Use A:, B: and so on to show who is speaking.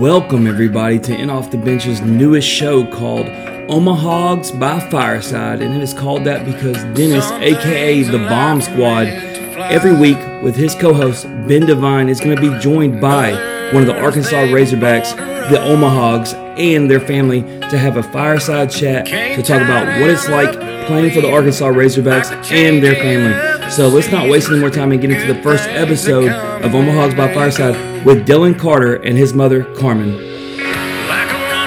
A: Welcome, everybody, to In Off the Bench's newest show called Omahogs by Fireside. And it is called that because Dennis, aka the Bomb Squad, every week with his co host, Ben Devine, is going to be joined by one of the Arkansas Razorbacks, the Omahogs, and their family to have a fireside chat to talk about what it's like playing for the Arkansas Razorbacks and their family. So let's not waste any more time and get into the first episode of Omahogs by Fireside with Dylan Carter and his mother, Carmen.